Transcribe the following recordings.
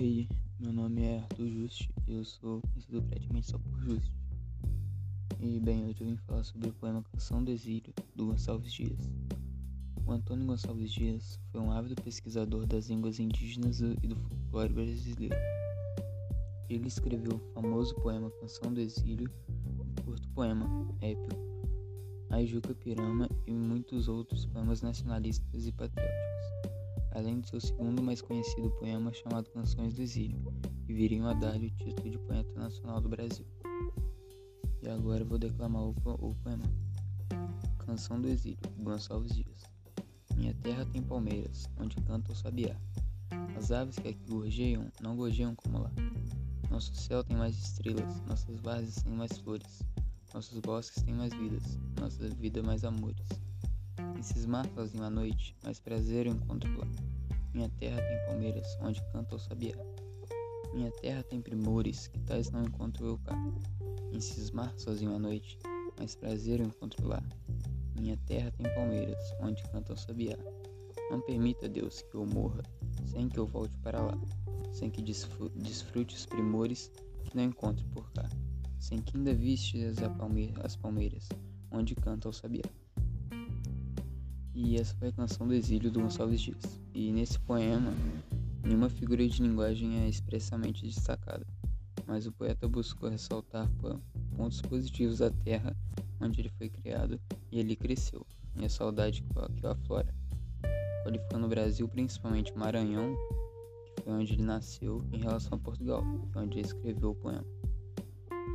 é Arthur Juste e eu sou conhecido praticamente só por Juste. E bem, hoje eu vim falar sobre o poema Canção do Exílio, do Gonçalves Dias. O Antônio Gonçalves Dias foi um ávido pesquisador das línguas indígenas e do folclore brasileiro. Ele escreveu o famoso poema Canção do Exílio, um curto poema épico, Aijuca Pirama e muitos outros poemas nacionalistas e patrióticos além de seu segundo mais conhecido poema chamado Canções do Exílio, que viriam a dar-lhe o título de Poeta Nacional do Brasil. E agora vou declamar o, o poema. Canção do Exílio, Gonçalves Dias. Minha terra tem palmeiras, onde canta o sabiá. As aves que aqui gorjeiam, não gorjeiam como lá. Nosso céu tem mais estrelas, nossas várzeas têm mais flores, nossos bosques têm mais vidas, nossa vida mais amores. Em cismar sozinho à noite, mais prazer eu encontro lá. Minha terra tem palmeiras, onde canta o sabiá. Minha terra tem primores, que tais não encontro eu cá. Em cismar sozinho à noite, mais prazer eu encontro lá. Minha terra tem palmeiras, onde canta o sabiá. Não permita, Deus, que eu morra, sem que eu volte para lá, sem que desfrute os primores que não encontro por cá, sem que ainda vistes as palmeiras, onde canta o sabiá. E essa foi a canção do exílio do Gonçalves Dias. E nesse poema, nenhuma figura de linguagem é expressamente destacada, mas o poeta buscou ressaltar pontos positivos da terra onde ele foi criado e ele cresceu, e a saudade que o aflora. Qualificando o Brasil, principalmente Maranhão, que foi onde ele nasceu, em relação a Portugal, que onde ele escreveu o poema.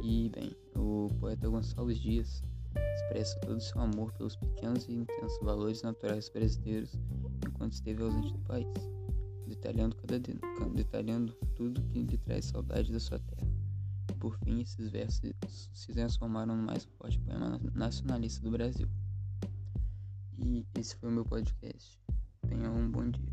E, bem, o poeta Gonçalves Dias expressa todo o seu amor pelos pequenos e intensos valores naturais brasileiros enquanto esteve ausente do país, detalhando, cada de... detalhando tudo que lhe traz saudade da sua terra. E por fim, esses versos se transformaram no mais forte poema nacionalista do Brasil. E esse foi o meu podcast. Tenha um bom dia.